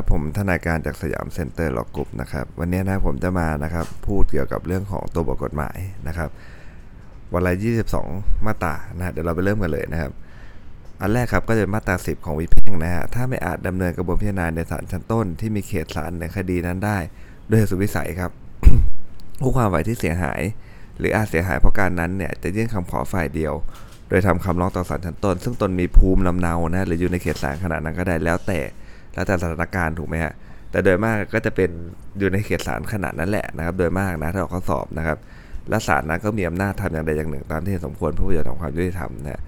ครับผมทนายการจากสยามเซ็นเตอร์หลอกกรุ๊ปนะครับ วันนี้นะผมจะมานะครับ พูดเกี่ยวกับเรื่องของตัวบทกฎหมายนะครับวันละ 2 2 มาตรานะเดี๋ยวเราไปเริ่มกันเลยนะครับ อันแรกครับก็จะเป็นมาตรา 10 ของวิแพ่งนะฮะถ้าไม่อาจดำเนินกระบวนพิจารณาในศาลชั้นต้น ที่มีเขตศาลในคดีนั้นได้ด้วยสุดวิสัยครับคู่ความฝ่ายที่เสียหาย หรืออาจเสียหายเพราะการนั้นเนี่ยจะยื่นคำขอฝ่ายเดียว โดยทำคำร้องต่อศาลชั้นต้น ซึ่งตนมีภูมิลำเนานะหรืออยู่ในเขตศาลขณะนั้นก็ได้แล้วแต่ แล้วแต่สถานการณ์ถูกไหมฮะแต่โดยมากก็จะเป็นอยู่ในเขตศาลขนาดนั้นแหละนะครับ โดยมากนะถ้าเราข้อสอบนะครับ และศาลนั้นก็มีอำนาจทำอย่างใดอย่างหนึ่ง ตามที่สมควรเพื่อประโยชน์ของความยุติธรรมนะ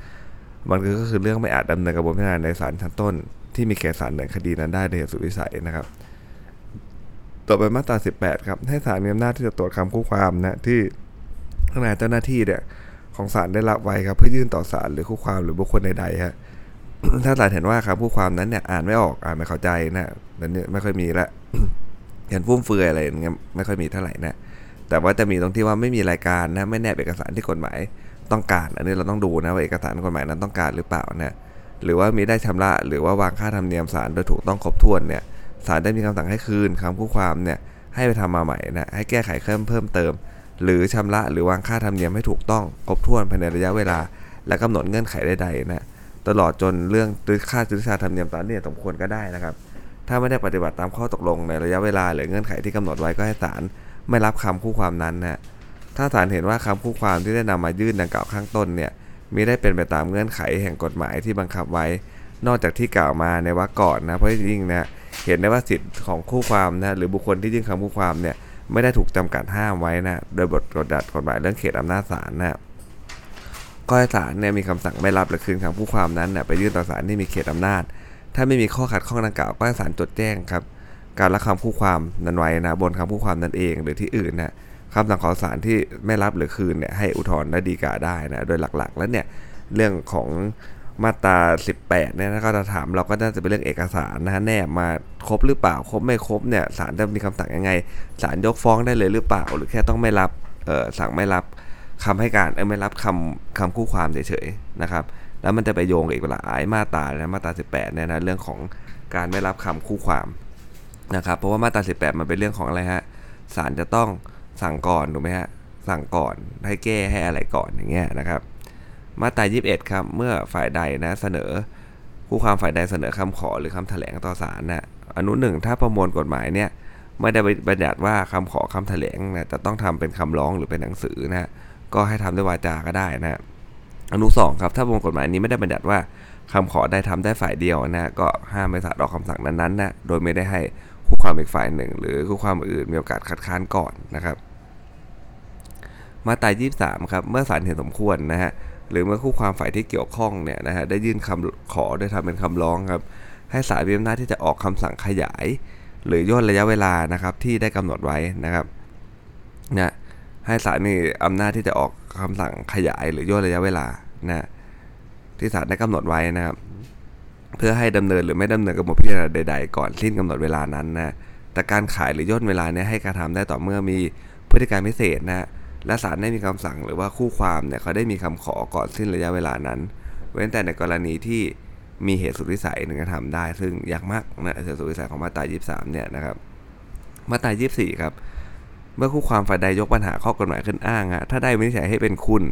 มันก็คือเรื่องไม่อาจดำเนินกระบวนการในศาลชั้นต้น ที่มีเขตศาลในคดีนั้นได้โดยสุดวิสัยนะครับ ต่อไปมาตรา 18 ครับ ให้ศาลมีอำนาจที่จะตรวจคำคู่ความนะที่ทางเจ้าหน้าที่เนี่ยของศาลได้รับไว้ครับเพื่อยื่นต่อศาลหรือคู่ความหรือบุคคลใดๆฮะ ถ้าศาลเห็นว่าคำคู่ความนั้นเนี่ยอ่านไม่ออกอ่านไม่เข้าใจนะนั่นเนี่ยไม่ค่อยมีละเห็นฟุ่มเฟือยอะไรเงี้ยไม่ค่อยมีเท่าไหร่นะแต่ว่าจะมีตรงที่ว่าไม่มีรายการนะไม่แนบเอกสารที่กฎหมายต้องการ อันนี้เราต้องดูนะว่าเอกสารกฎหมายนั้นต้องการหรือเปล่านะหรือว่ามีได้ชำระหรือว่าวางค่าธรรมเนียมศาลโดยถูกต้องครบถ้วนเนี่ยศาลได้มีคำสั่งให้คืนคำคู่ความเนี่ยให้ไปทำมาใหม่นะให้แก้ไขเพิ่มเพิ่มเติม หรือชำระหรือวางค่าธรรมเนียมให้ถูกต้องครบถ้วนภายในระยะเวลา และกำหนดเงื่อนไขใดๆนะ ตลอดจนเรื่องค่าจุดชาธรรมเนียมตามเนี่ยสมควรก็ได้นะครับ ถ้าไม่ได้ปฏิบัติตามข้อตกลงในระยะเวลาหรือเงื่อนไขที่กำหนดไว้ก็ให้ศาลไม่รับคำคู่ความนั้นนะถ้าศาลเห็นว่าคำคู่ความที่ได้นำมายื่นดังกล่าวข้างต้นเนี่ยมิได้เป็นไปตามเงื่อนไขแห่งกฎหมายที่บังคับไว้ นอกจากที่กล่าวมาในวรรคก่อนนะเพราะยิ่งนะเห็นได้ว่าสิทธิ์ของคู่ความนะหรือบุคคลที่ยื่นคำคู่ความเนี่ยไม่ได้ถูกจำกัดห้ามไว้นะโดยบทกฎดัดกฎหมายเรื่องเขตอำนาจศาลนะ ก็ให้ศาลเนี่ยมีคำสั่งไม่รับหรือคืนคำคู่ความนั้นเนะไปยื่นต่อศาลที่มีเขตอำนาจ ถ้าไม่มีข้อขัดข้องดังกล่าวก็ให้ศาลจดแจ้งครับ การรับคำคู่ความนั้นไว้นะบนคำคู่ความนั้นเองหรือที่อื่นนะคำสั่งของศาลที่ไม่รับหรือคืนเนี่ยให้อุทธรณ์และดีกาได้นะโดยหลักๆ แล้วเนี่ยเรื่องของมาตรา 18 เนี่ยถ้าก็จะถามเราก็น่าจะเป็นเรื่องเอกสารนะฮะแนบมาครบหรือเปล่า ครบไม่ครบเนี่ยศาลจะมีคำสั่งยังไงศาลยกฟ้องได้เลยหรือเปล่า หรือแค่ต้องไม่รับเออสั่งไม่รับ คำให้การเออไม่รับคำคำคู่ความเฉยๆนะครับ แล้วมันจะไปโยงกับอีกหลายมาตรานะมาตรา 18เนี่ยนะเรื่องของการไม่รับคำคู่ความนะครับ เพราะว่ามาตรา 18 มันเป็นเรื่องของอะไรฮะศาลจะต้องสั่งก่อนถูกไหมฮะสั่งก่อนให้แก้ให้อะไรก่อนอย่างเงี้ยนะครับ มาตรา 21 ครับเมื่อฝ่ายใดนะเสนอผู้ความฝ่ายใดเสนอคำขอหรือคำแถลงต่อศาลนะอนุหนึ่งถ้าประมวลกฎหมายเนี่ยไม่ได้บัญญัติว่าคำขอคำแถลงนะจะต้องทำเป็นคำร้องหรือเป็นหนังสือนะ ก็ให้ทำด้วยวาจาก็ได้นะอนุสองครับถ้าวลกฎหมายนี้ไม่ได้บัญญัติว่าคำขอได้ทำได้ฝ่ายเดียวนะก็ห้ามไม่ศาลออกคำสั่งนั้นๆนะโดยไม่ได้ให้คู่ความอีกฝ่ายหนึ่ง หรือคู่ความอื่นมีโอกาสคัดค้านก่อนนะครับ มาตรา23ครับเมื่อศาลเห็นสมควรนะฮะหรือเมื่อคู่ความฝ่ายที่เกี่ยวข้องเนี่ยนะฮะได้ยื่นคำขอได้ทำเป็นคำร้องครับให้ศาลมีอำนาจที่จะออกคำสั่งขยาย หรือย่นระยะเวลานะครับที่ได้กำหนดไว้นะครับนะ ให้ศาลมีอำนาจที่จะออกคำสั่งขยายหรือย่นระยะเวลานะที่ศาลได้กำหนดไว้นะครับ เพื่อให้ดำเนินหรือไม่ดำเนินกระบวนพิจารณาใด ๆ ก่อนสิ้นกำหนดเวลานั้นนะแต่การขายหรือย่นเวลาเนี่ยให้กระทำได้ต่อเมื่อมีพฤติการพิเศษนะและศาลได้มีคำสั่งหรือว่าคู่ความเนี่ยเขาได้มีคำขอก่อนสิ้นระยะเวลานั้น เว้นแต่ในกรณีที่มีเหตุสุดวิสัยหนึ่งกระทำได้ ซึ่งยากมากนะเหตุสุดวิสัยของมาตรา 23 เนี่ยนะครับ มาตรา 24 ครับ เมื่อคู่ความฝ่ายใดยกปัญหาข้อกฎหมายขึ้นอ้างฮะถ้าได้วินิจฉัยให้เป็นคุณ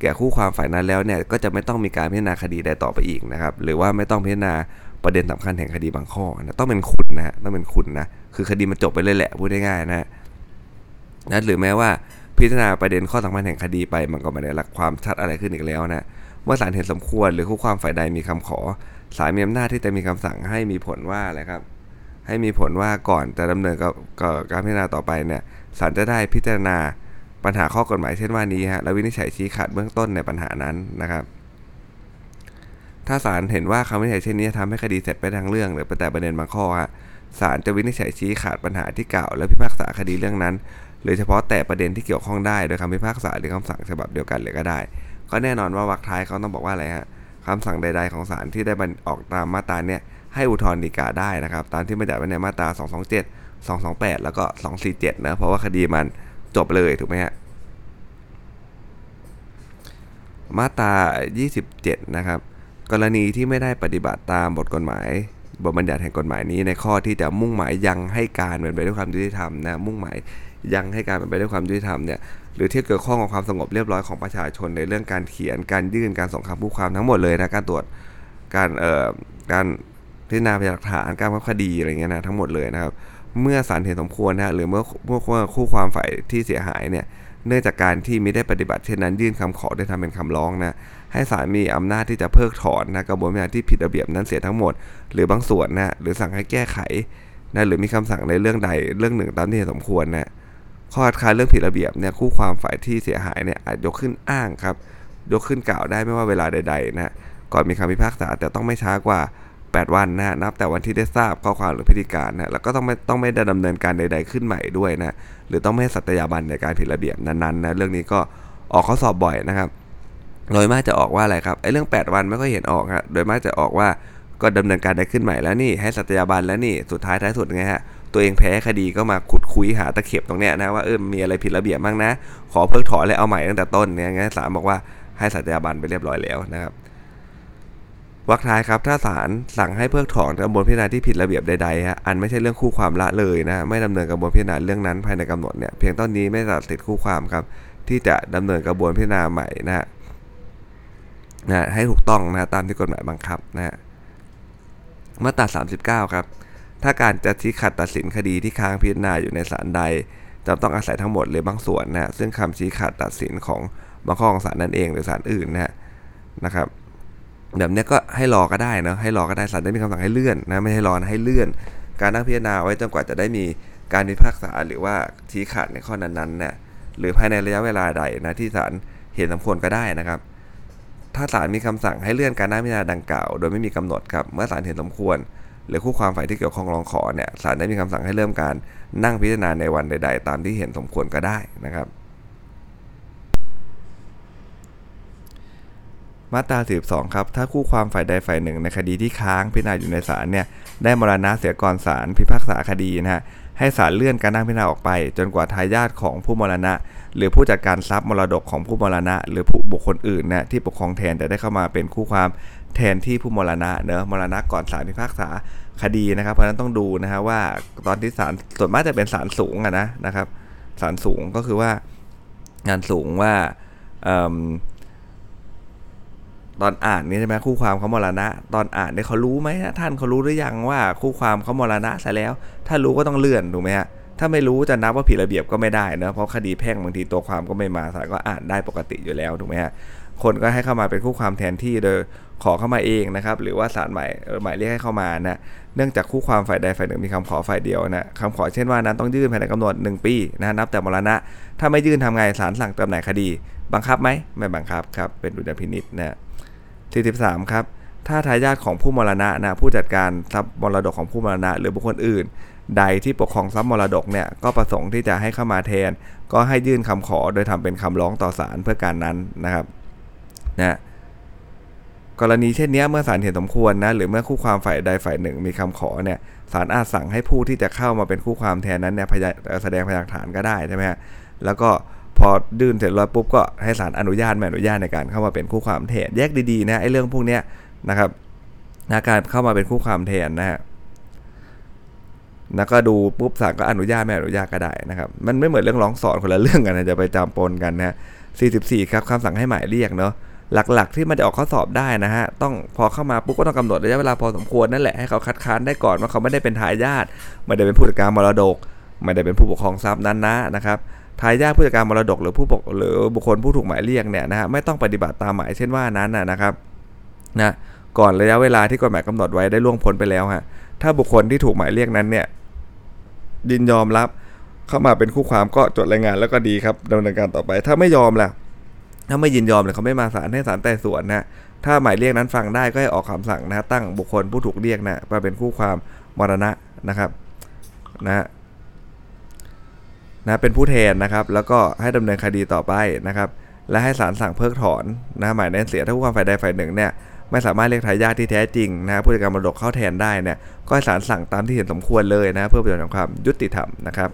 แก่คู่ความฝ่ายนั้นแล้วเนี่ยก็จะไม่ต้องมีการพิจารณาคดีใดต่อไปอีกนะครับ หรือว่าไม่ต้องพิจารณาประเด็นสำคัญแห่งคดีบางข้อนะต้องเป็นคุณนะฮะต้องเป็นคุณนะคือคดีมันจบไปเลยแหละพูดง่ายๆนะนะหรือแม้ว่าพิจารณาประเด็นข้อสำคัญแห่งคดีไป มันก็ไม่ได้หลักความชัดอะไรขึ้นอีกแล้วนะเมื่อศาลเห็นสมควรหรือคู่ความฝ่ายใดมีคำขอศาลมีอำนาจที่จะมีคำสั่งให้มีผลว่าอะไรครับ ให้มีผลว่าก่อนจะดำเนินกับการพิจารณาต่อไปเนี่ย ศาลจะได้พิจารณาปัญหาข้อกฎหมายเช่นว่านี้ฮะและวินิจฉัยชี้ขาดเบื้องต้นในปัญหานั้นนะครับ ถ้าศาลเห็นว่าคำวินิจฉัยเช่นนี้ทำให้คดีเสร็จไปทางเรื่อง หรือแต่ประเด็นบางข้อฮะศาลจะวินิจฉัยชี้ขาดปัญหาที่กล่าวและพิพากษาคดีเรื่องนั้นหรือเฉพาะแต่ประเด็นที่เกี่ยวข้องได้โดยคำพิพากษาหรือคำสั่งฉบับเดียวกันเลยก็ได้ ก็แน่นอนว่าวรรคท้ายเขาต้องบอกว่าอะไรฮะคำสั่งใด ๆ ของศาลที่ได้ออกตามมาตราเนี่ยให้อุทธรณ์ฎีกาได้นะครับ ตามที่บัญญัติไว้ในมาตรา 227 228 แล้วก็ 247 นะ เพราะว่าคดีมันจบเลยถูกไหมฮะ มาตรา 27 นะครับ กรณีที่ไม่ได้ปฏิบัติตามบทกฎหมาย บทบัญญัติแห่งกฎหมายนี้ ในข้อที่จะมุ่งหมายยังให้การเป็นไปด้วยความยุติธรรมนะ มุ่งหมายยังให้การเป็นไปด้วยความยุติธรรมเนี่ย หรือที่เกี่ยวข้องกับความสงบเรียบร้อยของประชาชนในเรื่องการเขียน การยื่น การส่งคำพูดความทั้งหมดเลยนะ การตรวจ การ เอ่อ การพิจารณาพยานหลักฐาน การพับคดีอะไรเงี้ยนะทั้งหมดเลยนะครับ เมื่อศาลเห็นสมควรนะหรือเมื่อเมื่อคู่ความฝ่ายที่เสียหายเนี่ยเนื่องจากการที่มิได้ปฏิบัติเช่นนั้นยื่นคำขอได้ทำเป็นคำร้องนะให้ศาลมีอำนาจที่จะเพิกถอนนะกระบวนการที่ผิดระเบียบนั้นเสียทั้งหมด หรือบางส่วนนะหรือสั่งให้แก้ไขนะหรือมีคำสั่งในเรื่องใดเรื่องหนึ่งตามที่สมควรนะข้อคัดค้านเรื่องผิดระเบียบเนี่ยคู่ความฝ่ายที่เสียหายเนี่ยอาจยกขึ้นอ้างครับยกขึ้นกล่าวได้ไม่ว่าเวลาใดๆนะก่อนมีคำพิพากษาแต่ต้องไม่ช้ากว่า 8 วันนะนับแต่วันที่ได้ทราบข้อความหรือพิธีการนะแล้วก็ต้องไม่ต้องไม่ได้ดำเนินการใด ๆขึ้นใหม่ด้วยนะหรือต้องไม่ให้สัตยาบันในการผิดระเบียบนั้นๆนะเรื่องนี้ก็ออกข้อสอบบ่อยนะครับโดยมากจะออกว่าอะไรครับไอ้เรื่อง 8 วันไม่ค่อยเห็นออกครับโดยมากจะออกว่าก็ดำเนินการได้ขึ้นใหม่แล้วนี่ให้สัตยาบันแล้วนี่สุดท้ายท้ายสุดไงฮะตัวเองแพ้คดีก็มาขุดคุยหาตะเข็บตรงเนี้ยนะว่าเออมีอะไรผิดระเบียบบ้างนะ ขอเพิกถอนเลยเอาใหม่ตั้งแต่ต้นเนี่ยงั้นศาลบอกว่าให้สัตยาบันไปเรียบร้อยแล้วนะครับ วรรคท้ายครับถ้าศาลสั่งให้เพิกถอนกระบวนพิจารณาที่ผิดระเบียบใดๆฮะอันไม่ใช่เรื่องคู่ความละเลยนะไม่ดำเนินกระบวนพิจารณาเรื่องนั้นภายในกำหนดเนี่ยเพียงต้นนี้ไม่ตัดสิทธิคู่ความครับ ที่จะดำเนินกระบวนพิจารณาใหม่นะฮะนะให้ถูกต้องนะตามที่กฎหมายบังคับนะฮะมาตรา39 ครับ ถ้าการจะชี้ขัดตัดสินคดีที่ค้างพิจารณาอยู่ในศาลใดจะต้องอาศัยทั้งหมดหรือบางส่วนนะซึ่งคำชี้ขัดตัดสินของบางข้อของศาลนั่นเองหรือศาลอื่นนะนะครับ แบบนี้ก็ให้รอก็ได้นะให้รอก็ได้ศาลได้มีคำสั่งให้เลื่อนนะไม่ให้รอนะให้เลื่อน การนั่งพิจารณาไว้จนกว่าจะได้มีการพิพากษาหรือว่าชี้ขาดในข้อนั้นๆนะหรือภายในระยะเวลาใดนะที่ศาลเห็นสมควรก็ได้นะครับ ถ้าศาลมีคำสั่งให้เลื่อนการนั่งพิจารณาดังกล่าว โดยไม่มีกำหนดครับเมื่อศาลเห็นสมควร หรือคู่ความฝ่ายที่เกี่ยวข้องร้องขอเนี่ยศาลได้มีคำสั่งให้เริ่มการนั่งพิจารณาในวันใด ๆ ตามที่เห็นสมควรก็ได้นะครับ มาตรา42ครับ ถ้าคู่ความฝ่ายใดฝ่ายหนึ่งในคดีที่ค้างพิจารณาอยู่ในศาลเนี่ย ได้มรณะเสียก่อนศาลพิพากษาคดีนะฮะ ให้ศาลเลื่อนการนั่งพิจารณาออกไป จนกว่าทายาทของผู้มรณะ หรือผู้จัดการทรัพย์มรดกของผู้มรณะ หรือผู้บุคคลอื่นนะที่ปกครองแทนจะได้เข้ามาเป็นคู่ความแทนที่ผู้มรณะเนอะมรณะก่อนศาลพิพากษาคดีนะครับ เพราะฉะนั้นต้องดูนะฮะว่าตอนที่ศาลส่วนมากจะเป็นศาลสูงอะนะนะครับศาลสูงก็คือว่า งานสูงว่า ตอนอ่านนี่ใช่ไหมคู่ความเขามรณะ ตอนอ่านเนี่ยเขารู้ไหมท่านเขารู้หรือยังว่า คู่ความเขามรณะซะแล้ว ถ้ารู้ก็ต้องเลื่อนถูกไหมฮะถ้าไม่รู้จะนับว่าผิดระเบียบก็ไม่ได้นะเพราะคดีแพ่งบางทีตัวความก็ไม่มาศาลก็อ่านได้ปกติอยู่แล้วถูกไหมฮะคนก็ให้เข้ามาเป็นคู่ความแทนที่โดยขอเข้ามาเองนะครับหรือว่าศาลใหม่หมายเรียกให้เข้ามานะเนื่องจากคู่ความฝ่ายใดฝ่ายหนึ่งมีคำขอฝ่ายเดียวนะคำขอเช่นว่านั้นต้องยื่นภายในกำหนด 1 ปีนะนับแต่มรณะ ถ้าไม่ยื่นทำไงศาลสั่งจำหน่ายคดี บังคับไหมไม่บังคับครับเป็นดุลพินิษนะ 43 ครับ ถ้าทายาทของผู้มรณะนะผู้จัดการทรัพย์มรดกของผู้มรณะ หรือบุคคลอื่น ใดที่ปกครองทรัพย์มรดกเนี่ยก็ประสงค์ที่จะให้เข้ามาแทน ก็ให้ยื่นคำขอโดยทำเป็นคำร้องต่อศาลเพื่อการนั้นนะครับนะกรณีเช่นนี้เมื่อศาลเห็นสมควรนะหรือเมื่อคู่ความฝ่ายใดฝ่ายหนึ่งมีคำขอเนี่ยศาลอาจสั่งให้ผู้ที่จะเข้ามาเป็นคู่ความแทนนั้นเนี่ยแสดงพยานฐานก็ได้ใช่ไหมฮะแล้วก็ พอดื่นเสร็จแล้วปุ๊บก็ให้ศาลอนุญาตไม่อนุญาตในการเข้ามาเป็นคู่ความแทนแยกดีๆนะไอ้เรื่องพวกเนี้ยนะครับนะการเข้ามาเป็นคู่ความแทนนะฮะแล้วก็ดูปุ๊บศาลก็อนุญาตไม่อนุญาตก็ได้นะครับ มันไม่เหมือนเรื่องร้องสอนคนละเรื่องกันนะจะไปจำปนกันนะ44 ครับคำสั่งให้หมายเรียกเนาะหลักๆ ที่มันจะออกข้อสอบได้นะฮะต้องพอเข้ามาปุ๊บก็ต้องกำหนดระยะเวลาพอสมควรนั่นแหละให้เขาคัดค้านได้ก่อนว่าเขาไม่ได้เป็นทายาทไม่ได้เป็นผู้จัดการมรดก ไม่ได้เป็นผู้ปกครองทรัพย์นั้นนะนะครับ ทายาทผู้จัดการมรดกหรือผู้ปกหรือบุคคลผู้ถูกหมายเรียกเนี่ยนะฮะไม่ต้องปฏิบัติตามหมายเช่นว่านั้นนะครับนะก่อนระยะเวลาที่กฎหมายกำหนดไว้ได้ล่วงพ้นไปแล้วฮะถ้าบุคคลที่ถูกหมายเรียกนั้นเนี่ยดินยอมรับเข้ามาเป็นคู่ความก็จดรายงานแล้วก็ดีครับดำเนินการต่อไป ถ้าไม่ยอมล่ะถ้าไม่ยินยอมเลยเขาไม่มาศาลให้ศาลไต่สวนนะถ้าหมายเรียกนั้นฟังได้ก็ให้ออกคำสั่งนะตั้งบุคคลผู้ถูกเรียกนะมาเป็นคู่ความมรณะนะครับนะ นะเป็นผู้แทนนะครับ แล้วก็ให้ดำเนินคดีต่อไปนะครับ และให้ศาลสั่งเพิกถอนนะหมายในเสียถ้าผู้ความฝ่ายใดฝ่ายหนึ่งเนี่ยไม่สามารถเรียกทายาทที่แท้จริงนะผู้จัดการมรดกเข้าแทนได้เนี่ยก็ให้ศาลสั่งตามที่เห็นสมควรเลยนะเพื่อประโยชน์ของความยุติธรรมนะครับ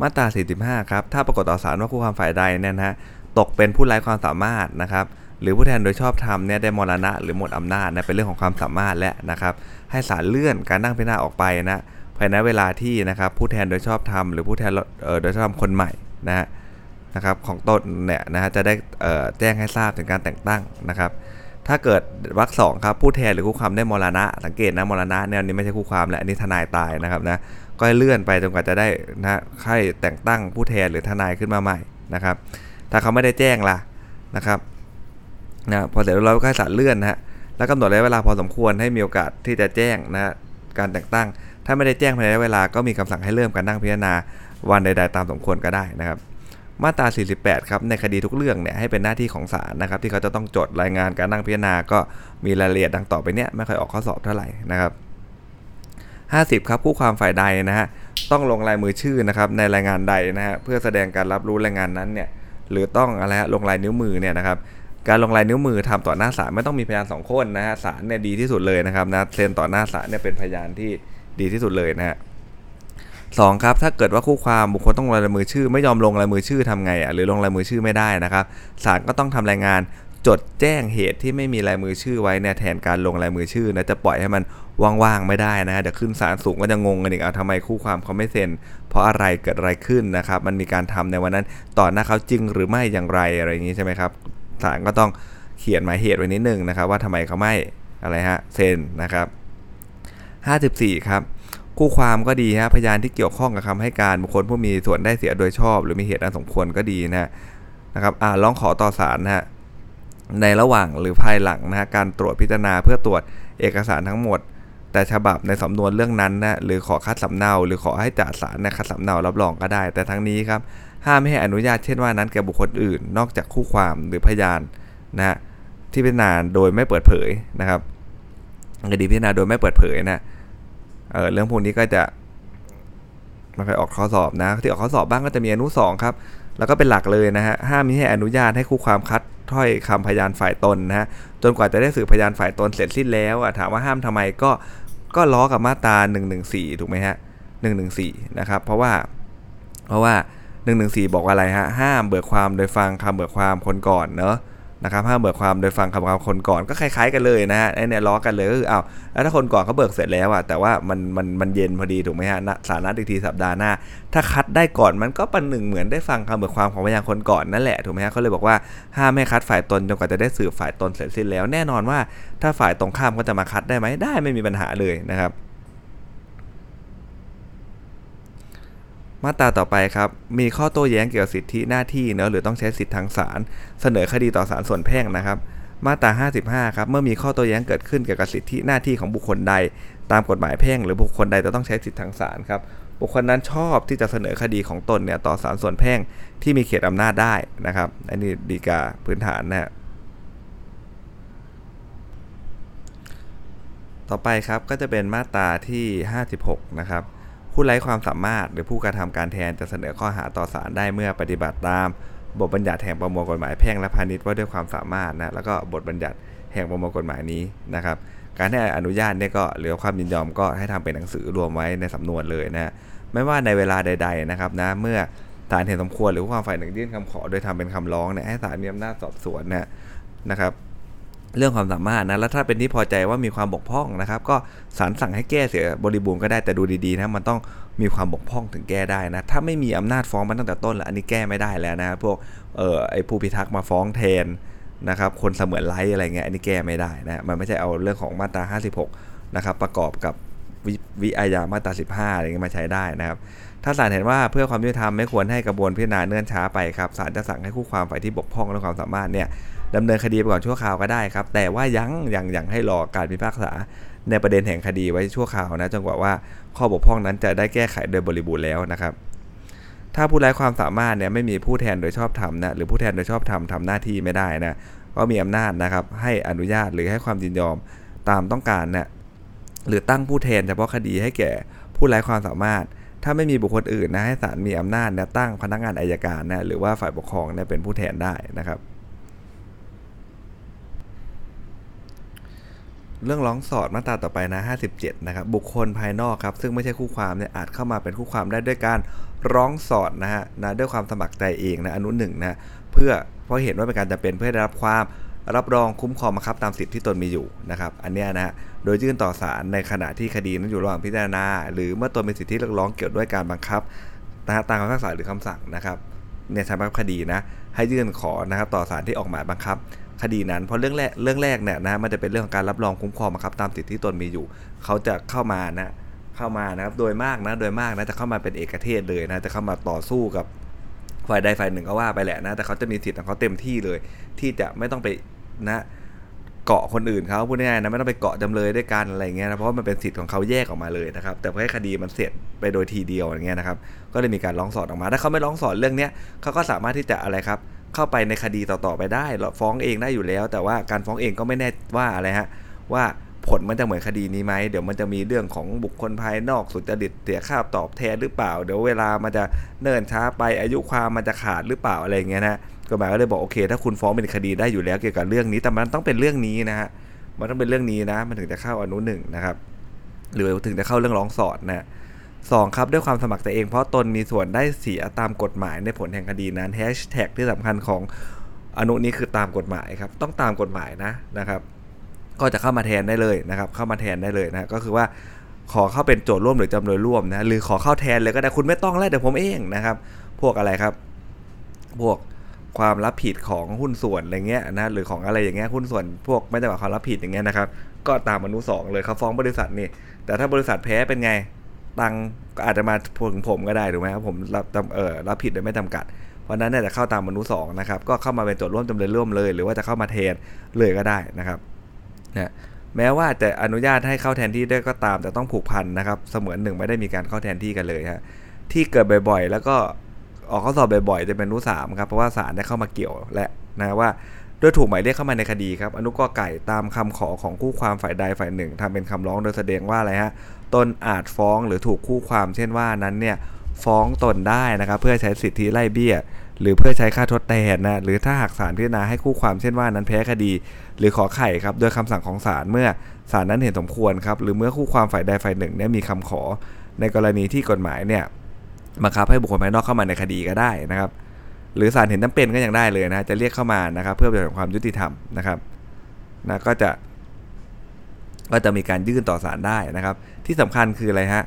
มาตรา 45 ครับ ถ้าปรากฏต่อศาลว่าคู่ความฝ่ายใดเนี่ยนะตกเป็นผู้ไร้ความสามารถนะครับ หรือผู้แทนโดยชอบธรรมเนี่ยได้มรณะหรือหมดอำนาจนะเป็นเรื่องของความสามารถและนะครับให้ศาลเลื่อนการนั่งพิจารณาออกไปนะภายในเวลาที่นะครับผู้แทนโดยชอบธรรมหรือผู้แทนโดยชอบธรรมคนใหม่นะฮะนะครับของตนเนี่ยนะฮะจะได้แจ้งให้ทราบถึงการแต่งตั้งนะครับ ถ้าเกิดวรรคสองครับผู้แทนหรือคู่ความได้มรณะ สังเกตนะมรณะเนี่ยนี้ไม่ใช่คู่ความและอันนี้ทนายตายนะครับนะก็ให้เลื่อนไปจนกว่าจะได้นะให้แต่งตั้งผู้แทนหรือทนายขึ้นมาใหม่นะครับ ถ้าเขาไม่ได้แจ้งล่ะนะครับ นะพอเสร็จแล้วก็ให้ศาลเลื่อนนะฮะแล้วกำหนดระยะเวลาพอสมควรให้มีโอกาสที่จะแจ้งนะการแต่งตั้ง ถ้าไม่ได้แจ้งภายในเวลาก็มีคำสั่งให้เริ่มการนั่งพิจารณาวันใด ๆ ตามสมควรก็ได้นะครับ มาตรา 48 ครับในคดีทุกเรื่องเนี่ยให้เป็นหน้าที่ของศาลนะครับ ที่เขาจะต้องจดรายงานการนั่งพิจารณาก็มีรายละเอียดดังต่อไปเนี้ยไม่ค่อยออกข้อสอบเท่าไหร่นะครับ50 ครับผู้ความฝ่ายใดนะฮะต้องลงลายมือชื่อนะครับในรายงานใดนะฮะเพื่อแสดงการรับรู้รายงานนั้นเนี่ยหรือต้องอะไรฮะลงลายนิ้วมือเนี่ยนะครับ การลงลายนิ้วมือทำต่อหน้าศาลไม่ต้องมีพยานสองคนนะฮะศาลเนี่ยดีที่สุดเลยนะครับนะเซ็นต่อหน้าศาลเนี่ยเป็นพยานที่ดีที่สุดเลยนะฮะสองครับถ้าเกิดว่าคู่ความบุคคลต้องลงลายมือชื่อ ไม่ยอมลงลายมือชื่อทำไงอะหรือลงลายมือชื่อไม่ได้นะครับศาลก็ต้องทำรายงานจดแจ้งเหตุที่ไม่มีลายมือชื่อไว้เนี่ยแทนการลงลายมือชื่อนะจะปล่อยให้มันว่างๆไม่ได้นะฮะเดี๋ยวขึ้นศาลสูงก็จะงงกันอีกเอาทำไมคู่ความเขาไม่เซ็น เพราะอะไรเกิดอะไรขึ้นนะครับมันมีการทำในวันนั้นต่อหน้าเขาจริงหรือไม่อย่างไรอะไรอย่างนี้ใช่ไหมครับ ศาลก็ต้องเขียนหมายเหตุไว้นิดนึงนะครับ ว่าทำไมเขาไม่อะไรฮะเซ็นนะครับ54ครับคู่ความก็ดีฮะพยานที่เกี่ยวข้องกับคำให้การบุคคลผู้มีส่วนได้เสียโดยชอบ หรือมีเหตุอันสมควรก็ดีนะนะครับอ่าร้องขอต่อศาลนะฮะในระหว่างหรือภายหลังนะฮะการตรวจพิจารณาเพื่อตรวจเอกสารทั้งหมด แต่ฉบับในสำนวนเรื่องนั้นนะหรือขอคัดสำเนา หรือขอให้จ่าสารนะคัดสำเนารับรองก็ได้ แต่ทั้งนี้ครับห้ามไม่ให้อนุญาตเช่นว่านั้นแก่บุคคลอื่น นอกจากคู่ความหรือพยานนะที่พิจารณาโดยไม่เปิดเผยนะครับคดีพิจารณาโดยไม่เปิดเผยนะเออเรื่องพวกนี้ก็จะม่ค่อยออกข้อสอบนะ ที่ออกข้อสอบบ้างก็จะมีอนุสองครับ แล้วก็เป็นหลักเลยนะฮะห้ามมิให้อนุญาตให้คู่ความคัดถ้อยคำพยานฝ่ายตนนะฮะจนกว่าจะได้สืบพยานฝ่ายตนเสร็จสิ้นแล้วถามว่าห้ามทำไมก็ ก็ล้อกับมาตรา114 ถูกไหมฮะ 114 นะครับ เพราะว่า เพราะว่า 114 บอกว่าอะไรฮะ ห้ามเบิกความโดยฟังคำเบิกความคนก่อนเนาะ นะครับห้ามเบิกความโดยฟังคำความคนก่อนก็คล้ายๆกันเลยนะฮะไอเนี่ยล้อกันเลยก็คืออ้าวแล้วถ้าคนก่อนเขาเบิกเสร็จแล้วอะแต่ว่ามันมันมันเย็นพอดีถูกไหมฮะสารนัดอีกทีสัปดาห์หน้า ถ้าคัดได้ก่อนมันก็ปันหนึ่งเหมือนได้ฟังคำเบิกความของพยานคนก่อนนั่นแหละถูกไหมฮะเขาเลยบอกว่าห้ามไม่คัดฝ่ายตนจนกว่าจะได้สืบฝ่ายตนเสร็จสิ้นแล้ว แน่นอนว่าถ้าฝ่ายตรงข้ามก็จะมาคัดได้ไหมได้ไม่มีปัญหาเลยนะครับ มาตราต่อไปครับ มีข้อโต้แย้งเกี่ยวกับสิทธิหน้าที่เนอะหรือต้องใช้สิทธิทางศาลเสนอคดีต่อศาลส่วนแพ่งนะครับ มาตรา 55 ครับ เมื่อมีข้อโต้แย้งเกิดขึ้นเกี่ยวกับสิทธิหน้าที่ของบุคคลใด ตามกฎหมายแพ่ง หรือบุคคลใดจะต้องใช้สิทธิทางศาลครับ บุคคลนั้นชอบที่จะเสนอคดีของตนเนี่ยต่อศาลส่วนแพ่งที่มีเขตอำนาจได้นะครับ อันนี้ดีกาพื้นฐานนะฮะต่อไปครับก็จะเป็นมาตราที่ 56 นะครับ ผู้ไร้ความสามารถ หรือผู้กระทำการแทนจะเสนอข้อหาต่อศาลได้เมื่อปฏิบัติตาม บทบัญญัติแห่งประมวลกฎหมายแพ่งและพาณิชย์ว่าด้วยความสามารถนะแล้วก็บทบัญญัติแห่งประมวลกฎหมายนี้นะครับ การให้อนุญาตเนี่ยก็หรือความยินยอมก็ให้ทำเป็นหนังสือรวมไว้ในสำนวนเลยนะไม่ว่าในเวลาใด ๆนะครับนะเมื่อศาลเห็นสมควรหรือความฝ่ายหนึ่งยื่นคำขอ โดยทำเป็นคำร้องเนี่ยให้ศาลมีอำนาจสอบสวนนะนะครับ เรื่องความสามารถนะแล้วถ้าเป็นที่พอใจว่ามีความบกพร่องนะครับ ก็ศาลสั่งให้แก้เสียบริบูรณ์ก็ได้แต่ดูดีๆนะมันต้องมีความบกพร่องถึงแก้ได้นะถ้าไม่มีอำนาจฟ้องมันตั้งแต่ต้นแล้วอันนี้แก้ไม่ได้แล้วนะพวกเออไอผู้พิทักษ์มาฟ้องแทนนะครับคนเสมือนไร้อะไรเงี้ยอันนี้แก้ไม่ได้นะมันไม่ใช่เอาเรื่องของมาตรา 56 นะครับประกอบกับวิอาญามาตรา 15 อะไรเงี้ยมาใช้ได้นะครับ ถ้าศาลเห็นว่าเพื่อความยุติธรรมไม่ควรให้กระบวนพิจารณาเนื่อนช้าไปครับศาลจะสั่งให้คู่ความฝ่ายที่บกพร่องและความสามารถเนี่ยดำเนินคดีไปก่อนชั่วคราวก็ได้ครับ แต่ว่ายังยังยังให้รอการพิพากษาในประเด็นแห่งคดีไว้ชั่วคราวนะจนกว่าว่าข้อบกพร่องนั้นจะได้แก้ไขโดยบริบูรณ์แล้วนะครับ ถ้าผู้ไร้ความสามารถเนี่ยไม่มีผู้แทนโดยชอบธรรมนะหรือผู้แทนโดยชอบธรรมทำหน้าที่ไม่ได้นะก็มีอำนาจนะครับให้อนุญาตหรือให้ความยินยอมตามต้องการนะหรือตั้งผู้แทนเฉพาะคดีให้แก่ผู้ไร้ความสามารถ ถ้าไม่มีบุคคลอื่นนะให้ศาลมีอำนาจนะตั้งพนักงานอายการนะหรือว่าฝ่ายปกครองเนี่ยเป็นผู้แทนได้นะครับ เรื่องร้องสอดมาตราต่อไปนะ 57 นะครับ บุคคลภายนอกครับซึ่งไม่ใช่คู่ความเนี่ยอาจเข้ามาเป็นคู่ความได้ด้วยการร้องสอดนะฮะนะด้วยความสมัครใจเองนะอนุหนึ่งนะเพื่อเพราะเห็นว่าเป็นการจะเป็นเพื่อได้รับความ รับรองคุ้มครองบังคับตามสิทธิที่ตนมีอยู่นะครับ อันนี้นะฮะโดยยื่นต่อศาลในขณะที่คดีนั้นอยู่ระหว่างพิจารณา หรือเมื่อตนมีสิทธิเรียกร้องเกี่ยวด้วยการบังคับนะฮะตามคำพิพากษาหรือคำสั่งนะครับเนี่ยทางบังคับคดีนะให้ยื่นขอนะครับต่อศาลที่ออกหมายบังคับ คดีนั้นเพราะเรื่องแรกเรื่องแรกเนี่ยนะมันจะเป็นเรื่องของการรับรองคุ้มครองบังคับตามสิทธิที่ตนมีอยู่ เขาจะเข้ามานะเข้ามานะครับโดยมากนะโดยมากนะจะเข้ามาเป็นเอกเทศเลยนะจะเข้ามาต่อสู้กับ ฝ่ายใดฝ่ายหนึ่งก็ว่าไปแหละนะ แต่เขาจะมีสิทธิ์ของเขาเต็มที่เลย ที่จะไม่ต้องไปนะเกาะคนอื่นเขาพูดง่ายๆนะไม่ต้องไปเกาะจำเลยด้วยกันอะไรเงี้ยนะเพราะมันเป็นสิทธิ์ของเขาแยกออกมาเลยนะครับแต่พอให้คดีมันเสร็จไปโดยทีเดียวอย่างเงี้ยนะครับก็เลยมีการร้องสอดออกมา ถ้าเขาไม่ร้องสอดเรื่องเนี้ยเขาก็สามารถที่จะอะไรครับ เข้าไปในคดีต่อๆไปได้ฟ้องเองได้อยู่แล้ว แต่ว่าการฟ้องเองก็ไม่แน่ว่าอะไรฮะว่า ผลมันจะเหมือนคดีนี้ไหมเดี๋ยวมันจะมีเรื่องของบุคคลภายนอกสุจริตเสียค่าตอบแทนหรือเปล่า เดี๋ยวเวลามันจะเนิ่นช้าไปอายุความมันจะขาดหรือเปล่าอะไรเงี้ยนะกฎหมายก็เลยบอกโอเค ถ้าคุณฟ้องเป็นคดีได้อยู่แล้วเกี่ยวกับเรื่องนี้แต่มันต้องเป็นเรื่องนี้นะฮะมันต้องเป็นเรื่องนี้นะ มันถึงจะเข้าอนุหนึ่งนะครับหรือถึงจะเข้าเรื่องร้องสอดนะสองครับด้วยความสมัครใจเองเพราะตนมีส่วนได้เสียตามกฎหมายในผลแห่งคดีนั้นแฮชแท็กที่สำคัญของอนุนี้คือตามกฎหมายครับ ต้องตามกฎหมายนะนะครับ ก็จะเข้ามาแทนได้เลยนะครับ เข้ามาแทนได้เลยนะก็คือว่าขอเข้าเป็นโจทย์ร่วมหรือจำเลยร่วมนะหรือขอเข้าแทนเลยก็ได้คุณไม่ต้องแล้วเดี๋ยวผมเองนะครับ พวกอะไรครับ พวกความรับผิดของหุ้นส่วนอะไรเงี้ยนะหรือของอะไรอย่างเงี้ยหุ้นส่วนพวกไม่ได้บอกความรับผิดอย่างเงี้ยนะครับ ก็ตามอนุสองเลยเขาฟ้องบริษัทนี่ แต่ถ้าบริษัทแพ้เป็นไงตังก็อาจจะมาถึงผมก็ได้ถูกไหมครับผมรับเออรับผิดโดยไม่จำกัดเพราะนั้นเนี่ยจะเข้าตามอนุสองนะครับก็เข้ามาเป็นโจทย์ร่วมจำเลยร่วมเลย หรือว่าจะเข้ามาแทนเลยก็ได้นะครับ นะแม้ว่าจะอนุญาตให้เข้าแทนที่ได้ก็ตาม แต่ต้องผูกพันนะครับ เสมือนหนึ่งไม่ได้มีการเข้าแทนที่กันเลยฮะที่เกิดบ่อยๆ แล้วก็ออกข้อสอบบ่อยๆ จะเป็นอนุสามครับเพราะว่าศาลได้เข้ามาเกี่ยวและนะว่าด้วยถูกหมายเรียกเข้ามาในคดีครับอนุกอไก่ตามคำขอของคู่ความฝ่ายใดฝ่ายหนึ่งทำเป็นคำร้องโดยแสดงว่าอะไรฮะตนอาจฟ้องหรือถูกคู่ความเช่นว่านั้นเนี่ยฟ้องตนได้นะครับเพื่อใช้สิทธิไล่เบี้ย หรือเพื่อใช้ค่าทดแทนนะหรือถ้าหากศาลพิจารณาให้คู่ความเช่นว่านั้นแพ้คดี หรือขอไข่ครับโดยคำสั่งของศาลเมื่อศาลนั้นเห็นสมควรครับหรือเมื่อคู่ความฝ่ายใดฝ่ายหนึ่งเนี่ยมีคำขอในกรณีที่กฎหมายเนี่ยบังคับให้บุคคลภายนอกเข้ามาในคดีก็ได้นะครับ หรือศาลเห็นจาเป็นก็ยังได้เลยนะจะเรียกเข้ามานะครับเพื่อเป็นความยุติธรรมนะครับนะก็จะก็จะมีการยื่นต่อศาลได้นะครับ ที่สำคัญคืออะไรฮะ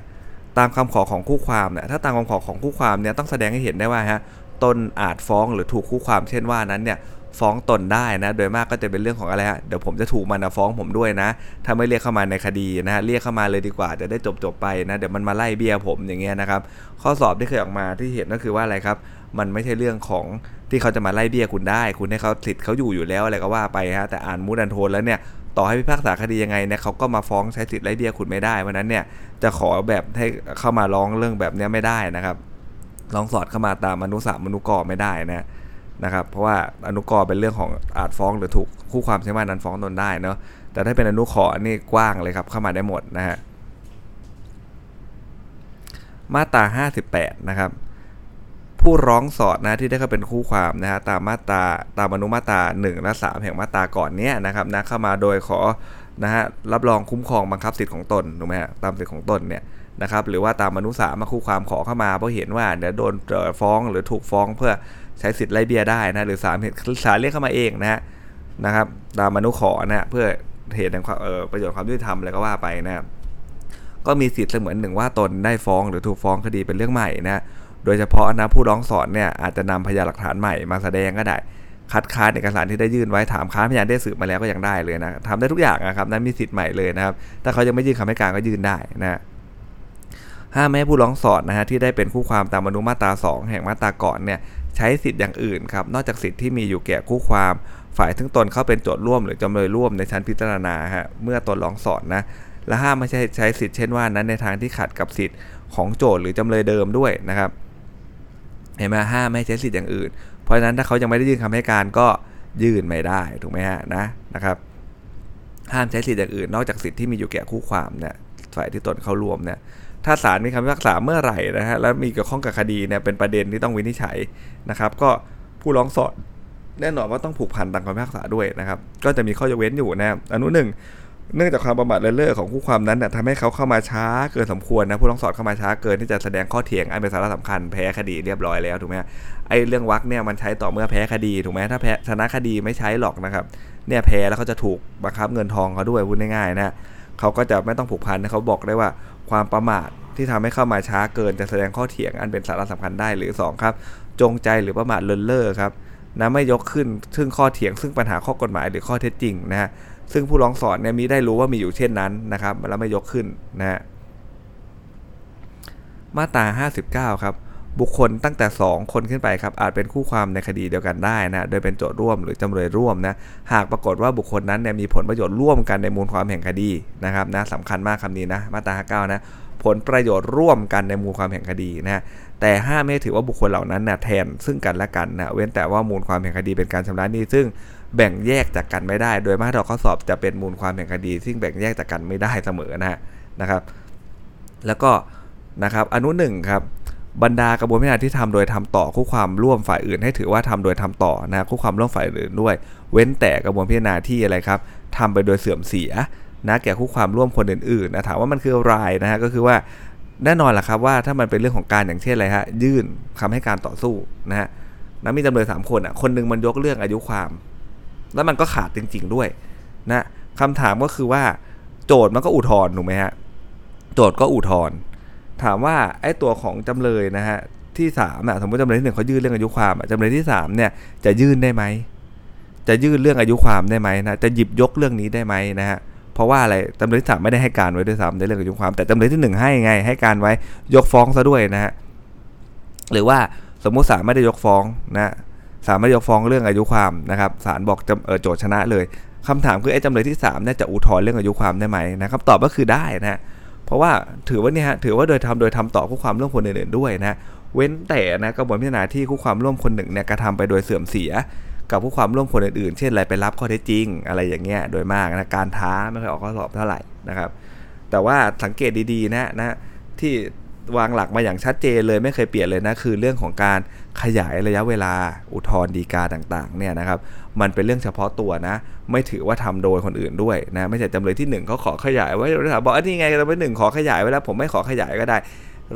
ตามคำขอของคู่ความเนี่ยถ้าตามคำขอของคู่ความเนี่ยต้องแสดงให้เห็นได้ว่าฮะตนอาจฟ้องหรือถูกคู่ความเช่นว่านั้นเนี่ย ฟ้องตนได้นะ โดยมากก็จะเป็นเรื่องของอะไรฮะ เดี๋ยวผมจะถูกมันฟ้องผมด้วยนะ ถ้าไม่เรียกเข้ามาในคดีนะฮะ เรียกเข้ามาเลยดีกว่า จะได้จบจบไปนะ เดี๋ยวมันมาไล่เบี้ยผมอย่างเงี้ยนะครับ ข้อสอบที่เคยออกมาที่เห็นก็คือว่าอะไรครับ มันไม่ใช่เรื่องของที่เขาจะมาไล่เบี้ยคุณได้ คุณให้เขาสิทธิ์เขาอยู่อยู่แล้วอะไรก็ว่าไปฮะ แต่อ่านมูดันโทนแล้วเนี่ยต่อให้พิพากษาคดียังไงเนี่ยเขาก็มาฟ้องใช้สิทธิ์ไล่เบี้ยคุณไม่ได้ เพราะนั้นเนี่ยจะขอแบบให้เข้ามาร้องเรื่องแบบนี้ไม่ได้นะครับ ร้องสอดเข้ามาตามอนุสามอนุกรไม่ได้นะ นะครับเพราะว่าอนุกรเป็นเรื่องของอาจฟ้องหรือถูกคู่ความใช่ไหมนั้นฟ้องตนได้เนาะแต่ถ้าเป็นอนุขอนี่กว้างเลยครับเข้ามาได้หมดนะฮะมาตรา 58 นะครับ ผู้ร้องสอดนะที่ได้เข้าเป็นคู่ความนะฮะตามมาตราตามอนุมาตรา1และ3แห่งมาตราก่อนเนี้ยนะครับนะเข้ามาโดยขอนะฮะรับรองคุ้มครองบังคับสิทธิ์ของตนถูกไหมฮะตามสิทธิ์ของตนเนี่ยนะครับหรือว่าตามอนุสามาคู่ความขอเข้ามาเพราะเห็นว่าเดี๋ยวโดนฟ้องหรือถูกฟ้องเพื่อ ใช้สิทธิ์ไล่เบี้ยได้นะหรือศาลเหตุศาลเรียกเข้ามาเองนะนะครับ ตามอนุขอนะเพื่อเหตุแห่งความประโยชน์ความยุติธรรมอะไรก็ว่าไปนะครับก็มีสิทธิ์เสมือนหนึ่งว่าตนได้ฟ้องหรือถูกฟ้องคดีเป็นเรื่องใหม่นะโดยเฉพาะนะผู้ร้องสอนเนี่ยอาจจะนำพยานหลักฐานใหม่มาแสดงก็ได้ คัดค้านเอกสารที่ได้ยื่นไว้ถามค้านพยานได้สืบมาแล้วก็ยังได้เลยนะทำได้ทุกอย่างนะครับนั้นมีสิทธิ์ใหม่เลยนะครับถ้าเขายังไม่ยื่นคำให้การก็ยื่นได้นะห้ามไม่ให้ผู้ร้องสอนนะฮะที่ได้เป็นคู่ความตามอนุมาตรา 2 แห่งมาตราก่อนเนี่ย ใช้สิทธิ์อย่างอื่นครับนอกจากสิทธิ์ที่มีอยู่แก่คู่ความ ฝ่ายทั้งตนเข้าเป็นโจทย์ร่วม หรือจำเลยร่วมในชั้นพิจารณาฮะเมื่อตนร้องสอนนะและห้ามไม่ใช่ใช้สิทธิ์เช่นว่านั้นในทางที่ขัดกับสิทธิ์ของโจทย์หรือจำเลยเดิมด้วยนะครับเห็นไหมห้ามไม่ใช้สิทธิ์อย่างอื่น เพราะฉะนั้นถ้าเขายังไม่ได้ยื่นคำให้การก็ยื่นไม่ได้ถูกไหมฮะนะนะครับห้ามใช้สิทธิ์อย่างอื่น นอกจากสิทธิ์ที่มีอยู่แก่คู่ความเนี่ยฝ่ายที่ตนเข้าร่วมเนี่ย ถ้าศาลมีคำพิพากษาเมื่อไหร่นะฮะแล้วมีเกี่ยวข้องกับคดีเนี่ยเป็นประเด็นที่ต้องวินิจฉัยนะครับ ก็ผู้ร้องสอดแน่นอนว่าต้องผูกพันตามคำพิพากษาด้วยนะครับ ก็จะมีข้อยกเว้นอยู่นะอนุหนึ่งเนื่องจากความประมาทเลินเล่อของคู่ความนั้นเนี่ยทำให้เขาเข้ามาช้าเกินสมควรนะผู้ร้องสอดเข้ามาช้าเกินที่จะแสดงข้อเถียงอันเป็นสาระสำคัญแพ้คดีเรียบร้อยแล้วถูกไหมไอ้เรื่องวักเนี่ยมันใช้ต่อเมื่อแพ้คดีถูกไหมถ้าแพ้ชนะคดีไม่ใช้หรอกนะครับเนี่ยแพ้แล้วเขาจะถูกบังคับเงินทองเขาด้วยพูดง่ายๆนะเขาก็จะไม่ต้องผูกพันนะเขาบอกได้ว่า ความประมาทที่ทำให้เข้ามาช้าเกินจะแสดงข้อเถียงอันเป็นสาระสำคัญได้หรือ 2 ครับ จงใจหรือประมาทเลินเล่อครับนะไม่ยกขึ้นซึ่งข้อเถียงซึ่งปัญหาข้อกฎหมายหรือข้อเท็จจริงนะฮะซึ่งผู้ร้องสอนเนี่ยมีได้รู้ว่ามีอยู่เช่นนั้นนะครับแล้วไม่ยกขึ้นนะฮะมาตรา 59 ครับ บุคคลตั้งแต่ 2 คนขึ้นไปครับอาจเป็นคู่ความในคดีเดียวกันได้นะโดยเป็นโจทย์ร่วมหรือจำเลยร่วมนะหากปรากฏว่าบุคคลนั้นเนี่ยมีผลประโยชน์ร่วมกันในมูลความแห่งคดีนะครับนะสำคัญมากคำนี้นะมาตรา59นะผลประโยชน์ร่วมกันในมูลความแห่งคดีนะแต่ห้ามไม่ถือว่าบุคคลเหล่านั้นนะแทนซึ่งกันและกันนะเว้นแต่ว่ามูลความแห่งคดีเป็นการชำระหนี้ซึ่งแบ่งแยกจากกันไม่ได้ โดยมาตราข้อสอบจะเป็นมูลความแห่งคดี ซึ่งแบ่งแยกจากกันไม่ได้เสมอนะนะครับ แล้วก็นะครับอนุหนึ่งครับ บรรดากระบวนการที่ทำโดยทำต่อคู่ความร่วมฝ่ายอื่น ให้ถือว่าทำโดยทำต่อนะคู่ความร่วมฝ่ายอื่นด้วย เว้นแต่กระบวนพิจารณาที่อะไรครับทำไปโดยเสื่อมเสียนะแก่คู่ความร่วมคนอื่นๆนะถามว่ามันคืออะไรนะฮะก็คือว่าแน่นอนแหะครับว่าถ้ามันเป็นเรื่องของการอย่างเช่นอะไรฮะยื่นคำให้การต่อสู้นะฮะนะมีจำเลยสามคนอะคนนึงมันยกเรื่องอายุความ แล้วมันก็ขาดจริง ๆด้วยนะคำถามก็คือว่า โจทย์มันก็อุทธรณ์ถูกไหมฮะโจทย์ก็อุทธรณ์ ถามว่าไอ้ตัวของจำเลยนะฮะที่สามอะสมมติจำเลยที่หนึ่งเขายื่นเรื่องอายุความจำเลยที่สามเนี่ยจะยื่นได้ไหมจะยื่นเรื่องอายุความได้ไหมนะจะหยิบยกเรื่องนี้ได้ไหมนะฮะเพราะว่าอะไรจำเลยที่สามไม่ได้ให้การไว้ด้วยซ้ำในเรื่องอายุความ แต่จำเลยที่หนึ่งให้ไง ให้การไว้ยกฟ้องซะด้วยนะฮะหรือว่าสมมุติศาลไม่ได้ยกฟ้องนะศาลไม่ได้ยกฟ้องเรื่องอายุความนะครับศาลบอกโจทชนะเลยคำถามคือไอ้จำเลยที่3เนี่ยจะอุทธรณ์เรื่องอายุความได้ไหมนะคำตอบก็คือได้นะ เพราะว่าถือว่าเนี่ยฮะถือว่าโดยทำโดยทำต่อคู่ความร่วมคนอื่นๆด้วยนะเว้นแต่นะกระบวนพิจารณาที่คู่ความร่วมคนหนึ่งเนี่ยกระทำไปโดยเสื่อมเสีย กับคู่ความร่วมคนอื่นๆ เช่นอะไรไปรับข้อเท็จจริง อะไรอย่างเงี้ยโดยมากนะการท้าไม่เคยออกข้อสอบเท่าไหร่นะครับ แต่ว่าสังเกตดีๆนะนะที่ วางหลักมาอย่างชัดเจนเลยไม่เคยเปลี่ยนเลยนะคือเรื่องของการขยายระยะเวลาอุทธรณ์ดีกาต่างๆเนี่ยนะครับมันเป็นเรื่องเฉพาะตัวนะ ไม่ถือว่าทำโดยคนอื่นด้วยนะไม่ใช่จำเลยที่1เขาขอขยายไว้เราบอกอันนี้ไงจำเลยหนึ่งขอขยายไว้แล้วผมไม่ขอขยายก็ได้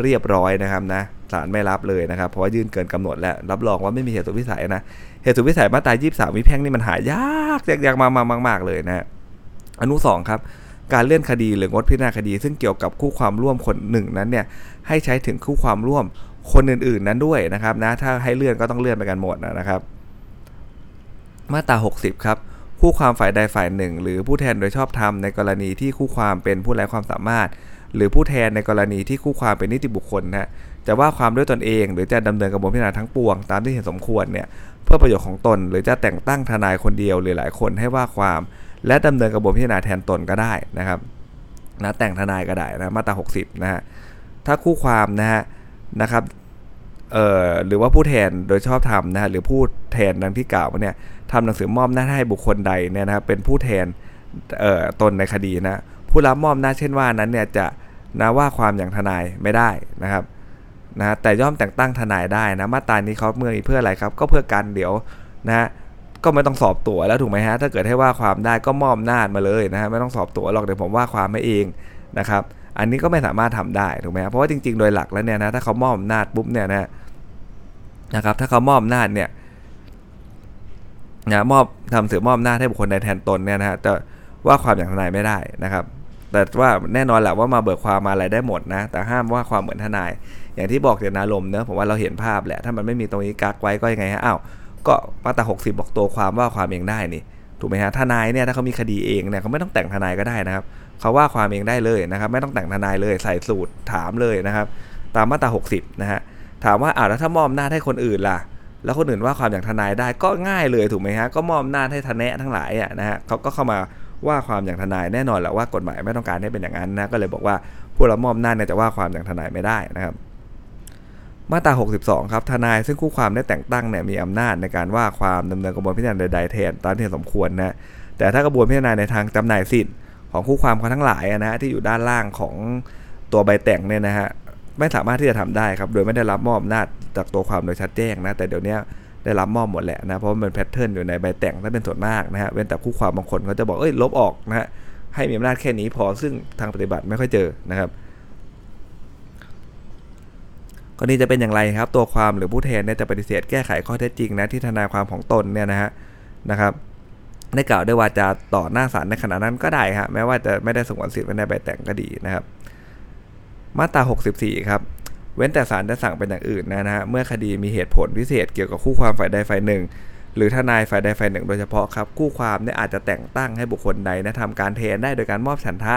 เรียบร้อยนะครับนะศาลไม่รับเลยนะครับ เพราะว่ายื่นเกินกำหนดแล้วรับรองว่าไม่มีเหตุสุดวิสัยนะเหตุสุดวิสัยมาตรา23วิแพ่งนี่มันหายากยากๆมากๆเลยนะอนุ2ครับการเลื่อนคดีหรืองดพิจารณาคดี ซึ่งเกี่ยวกับคู่ความร่วมคนหนึ่งนั้นเนี่ย ให้ใช้ถึงคู่ความร่วมคนอื่นๆนั้นด้วยนะครับนะถ้าให้เลื่อนก็ต้องเลื่อนไปกันหมดนะครับ มาตรา 60 ครับ คู่ความฝ่ายใดฝ่ายหนึ่ง หรือผู้แทนโดยชอบธรรมในกรณีที่คู่ความเป็นผู้ไร้ความสามารถ หรือผู้แทนในกรณีที่คู่ความเป็นนิติบุคคลนะจะว่าความด้วยตนเอง หรือจะดำเนินกระบวนพิจารณาทั้งปวงตามที่เห็นสมควรเนี่ยเพื่อประโยชน์ของตน หรือจะแต่งตั้งทนายคนเดียวหรือหลายคนให้ว่าความ และดำเนินกระบวนพิจารณาแทนตนก็ได้นะครับนะแต่งทนายก็ได้นะมาตรา 60 นะฮะ ถ้าคู่ความนะฮะนะครับเอ่อหรือว่าผู้แทนโดยชอบธรรมนะฮะหรือผู้แทนดังที่กล่าวมาเนี่ยทำหนังสือมอบหน้าให้บุคคลใดเนี่ยนะครับเป็นผู้แทนเอ่อตนในคดีนะผู้รับมอบหน้าเช่นว่านั้นเนี่ยจะนะว่าความอย่างทนายไม่ได้นะครับนะแต่ย่อมแต่งตั้งทนายได้นะมาตรานี้เขาเมื่อเพื่ออะไรครับ ก็เพื่อกันเดี๋ยวนะก็ไม่ต้องสอบตัวแล้วถูกไหมฮะถ้าเกิดให้ว่าความได้ก็มอบหน้ามาเลยนะฮะไม่ต้องสอบตัวหรอกเดี๋ยวผมว่าความม่เองนะครับ อันนี้ก็ไม่สามารถทำได้ถูกไหมเพราะว่าจริงๆ โดยหลักแล้วเนี่ยนะถ้าเขามอบอำนาจปุ๊บเนี่ยนะนะครับ ถ้าเขามอบอำนาจเนี่ยนะมอบทำเสือมอบอำนาจให้บุคคลใดแทนตนเนี่ยนะฮะแต่ว่าความอย่างทนายไม่ได้นะครับ แต่ว่าแน่นอนแหละว่ามาเบิกความมาอะไรได้หมดนะ แต่ห้ามว่าความเหมือนทนาย อย่างที่บอกเจตนารมณ์เนอะผมว่าเราเห็นภาพแหละถ้ามันไม่มีตรงนี้กักไว้ก็ยังไงฮะอ้าวก็มาตรา60 บอกตัวความว่าความเองได้นี่ถูกไหมฮะทนายเนี่ยถ้าเขามีคดีเองเนี่ยเขาไม่ต้องแต่งทนายก็ได้นะครับ เขาว่าความเองได้เลยนะครับ ไม่ต้องแต่งทนายเลยใส่สูตรถามเลยนะครับ ตามมาตรา 60 นะฮะถามว่าอ่าแล้วถ้ามอบอำนาให้คนอื่นล่ะ แล้วคนอื่นว่าความอย่างทนายได้ก็ง่ายเลยถูกไหมฮะก็มอบอำนาให้ทนายทั้งหลายอะนะฮะเขาก็เข้ามาว่าความอย่างทนายแน่นอนแหละว่ากฎหมายไม่ต้องการให้เป็นอย่างนั้นนะก็เลยบอกว่าผู้รับมอบอำนาเนี่ยจะว่าความอย่างทนายไม่ได้นะครับ มาตรา 62 ครับทนายซึ่งคู่ความได้แต่งตั้งเนี่ยมีอำนาจในการว่าความดำเนินกระบวนพิจารณาใดๆแทนตามที่สมควรนะแต่ถ้ากระบวนพิจารณาในทางจำหน่ายสิทธิ์ ของคู่ความเขาทั้งหลายนะฮะที่อยู่ด้านล่างของตัวใบแต่งเนี่ยนะฮะไม่สามารถที่จะทำได้ครับ โดยไม่ได้รับมอบอำนาจจากตัวความโดยชัดแจ้งนะแต่เดี๋ยวนี้ได้รับมอบหมดแหละนะเพราะมันแพทเทิร์นอยู่ในใบแต่งถ้าเป็นส่วนมากนะฮะเว้นแต่คู่ความบางคนเขาจะบอกเอ้ยลบออกนะฮะให้มีอำนาจแค่นี้พอซึ่งทางปฏิบัติไม่ค่อยเจอนะครับกรณีจะเป็นอย่างไรครับ ตัวความหรือผู้แทนเนี่ยจะปฏิเสธแก้ไขข้อเท็จจริงนะที่ทนายความของตนเนี่ยนะฮะนะครับ ได้กล่าวด้วยวาจาต่อหน้าศาลในขณะนั้นก็ได้ฮะแม้ว่าจะไม่ได้สงวนสิทธิ์ไว้ในใบแต่งก็ดีนะครับ มาตรา 64 ครับ เว้นแต่ศาลจะสั่งเป็นอย่างอื่นนะฮะเมื่อคดีมีเหตุผลพิเศษเกี่ยวกับคู่ความฝ่ายใดฝ่ายหนึ่ง หรือทนายฝ่ายใดฝ่ายหนึ่งโดยเฉพาะครับคู่ความเนี่ยอาจจะแต่งตั้งให้บุคคลใดนะทำการแทนได้โดยการมอบฉันทะ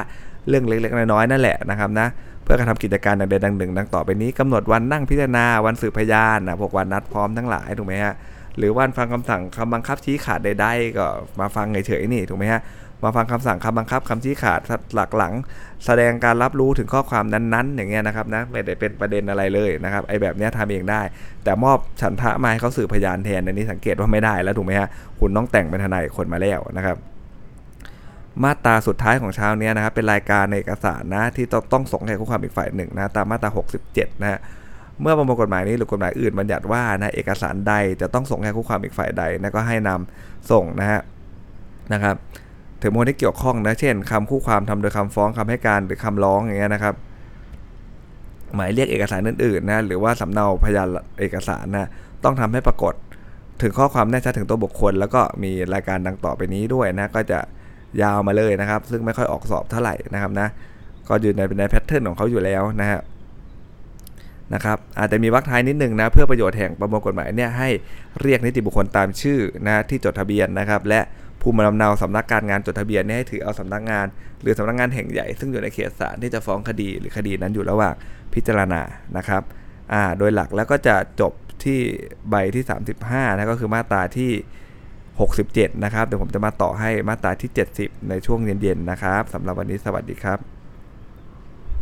เรื่องเล็กๆน้อยๆนั่นแหละนะครับนะเพื่อกระทำกิจการดังใดดังหนึ่ง ดังต่อไปนี้กำหนดวันนั่งพิจารณาวันสืบพยานนะพวกวันนัดพร้อมทั้งหลายถูกไหมฮะ หรือวันฟังคำสั่งคำบังคับชี้ขาดใดๆก็มาฟังเฉยๆนี่ถูกไหมฮะมาฟังคำสั่งคำบังคับคำชี้ขาดหลักหลัง แสดงการรับรู้ถึงข้อความนั้นๆ อย่างเงี้ยนะครับนะไม่ได้เป็นประเด็นอะไรเลยนะครับไอ้แบบเนี้ยทำเองได้ แต่มอบฉันทะมาให้เขาสืบพยานแทนอันนี้สังเกตว่าไม่ได้แล้วถูกไหมฮะคุณต้องแต่งเป็นทนายคนมาแล้วนะครับ มาตราสุดท้ายของเช้านี้นะครับเป็นรายการในเอกสารนะที่ต้องต้องส่งให้คู่ความอีกฝ่ายหนึ่งนะตามมาตรา 67 นะฮะ เมื่อประมวลกฎหมายนี้หรือกฎหมายอื่นบัญญัติว่านะเอกสารใดจะต้องส่งให้คู่ความอีกฝ่ายใดนะก็ให้นำส่งนะฮะนะครับถึงมูลที่เกี่ยวข้องนะเช่นคำคู่ความทำโดยคำฟ้องคำให้การหรือคำร้องอย่างเงี้ยนะครับหมายเรียกเอกสารอื่นๆนะหรือว่าสำเนาพยานเอกสารนะต้องทำให้ปรากฏถึงข้อความแน่ชัดถึงตัวบุคคล แล้วก็มีรายการดังต่อไปนี้ด้วยนะก็จะยาวมาเลยนะครับ ซึ่งไม่ค่อยออกสอบเท่าไหร่นะครับนะก็อยู่ในในแพทเทิร์นของเขาอยู่แล้วนะฮะ นะครับอาจจะมีวรรคท้ายนิดนึงนะเพื่อประโยชน์แห่งประมวลกฎหมายเนี่ยให้เรียกนิติบุคคลตามชื่อนะที่จดทะเบียนนะครับและภูมิลำเนาสำนักการงานจดทะเบียนเนี่ยให้ถือเอาสำนักงาน หรือสำนักงานแห่งใหญ่ซึ่งอยู่ในเขตศาลที่จะฟ้องคดีหรือคดีนั้นอยู่ระหว่างพิจารณานะครับอ่าโดยหลักแล้วก็จะจบที่ใบที่ 35นะก็คือมาตราที่ 67 นะครับเดี๋ยวผมจะมาต่อให้มาตราที่ 70 ในช่วงเย็นๆนะครับสำหรับวันนี้สวัสดีครับ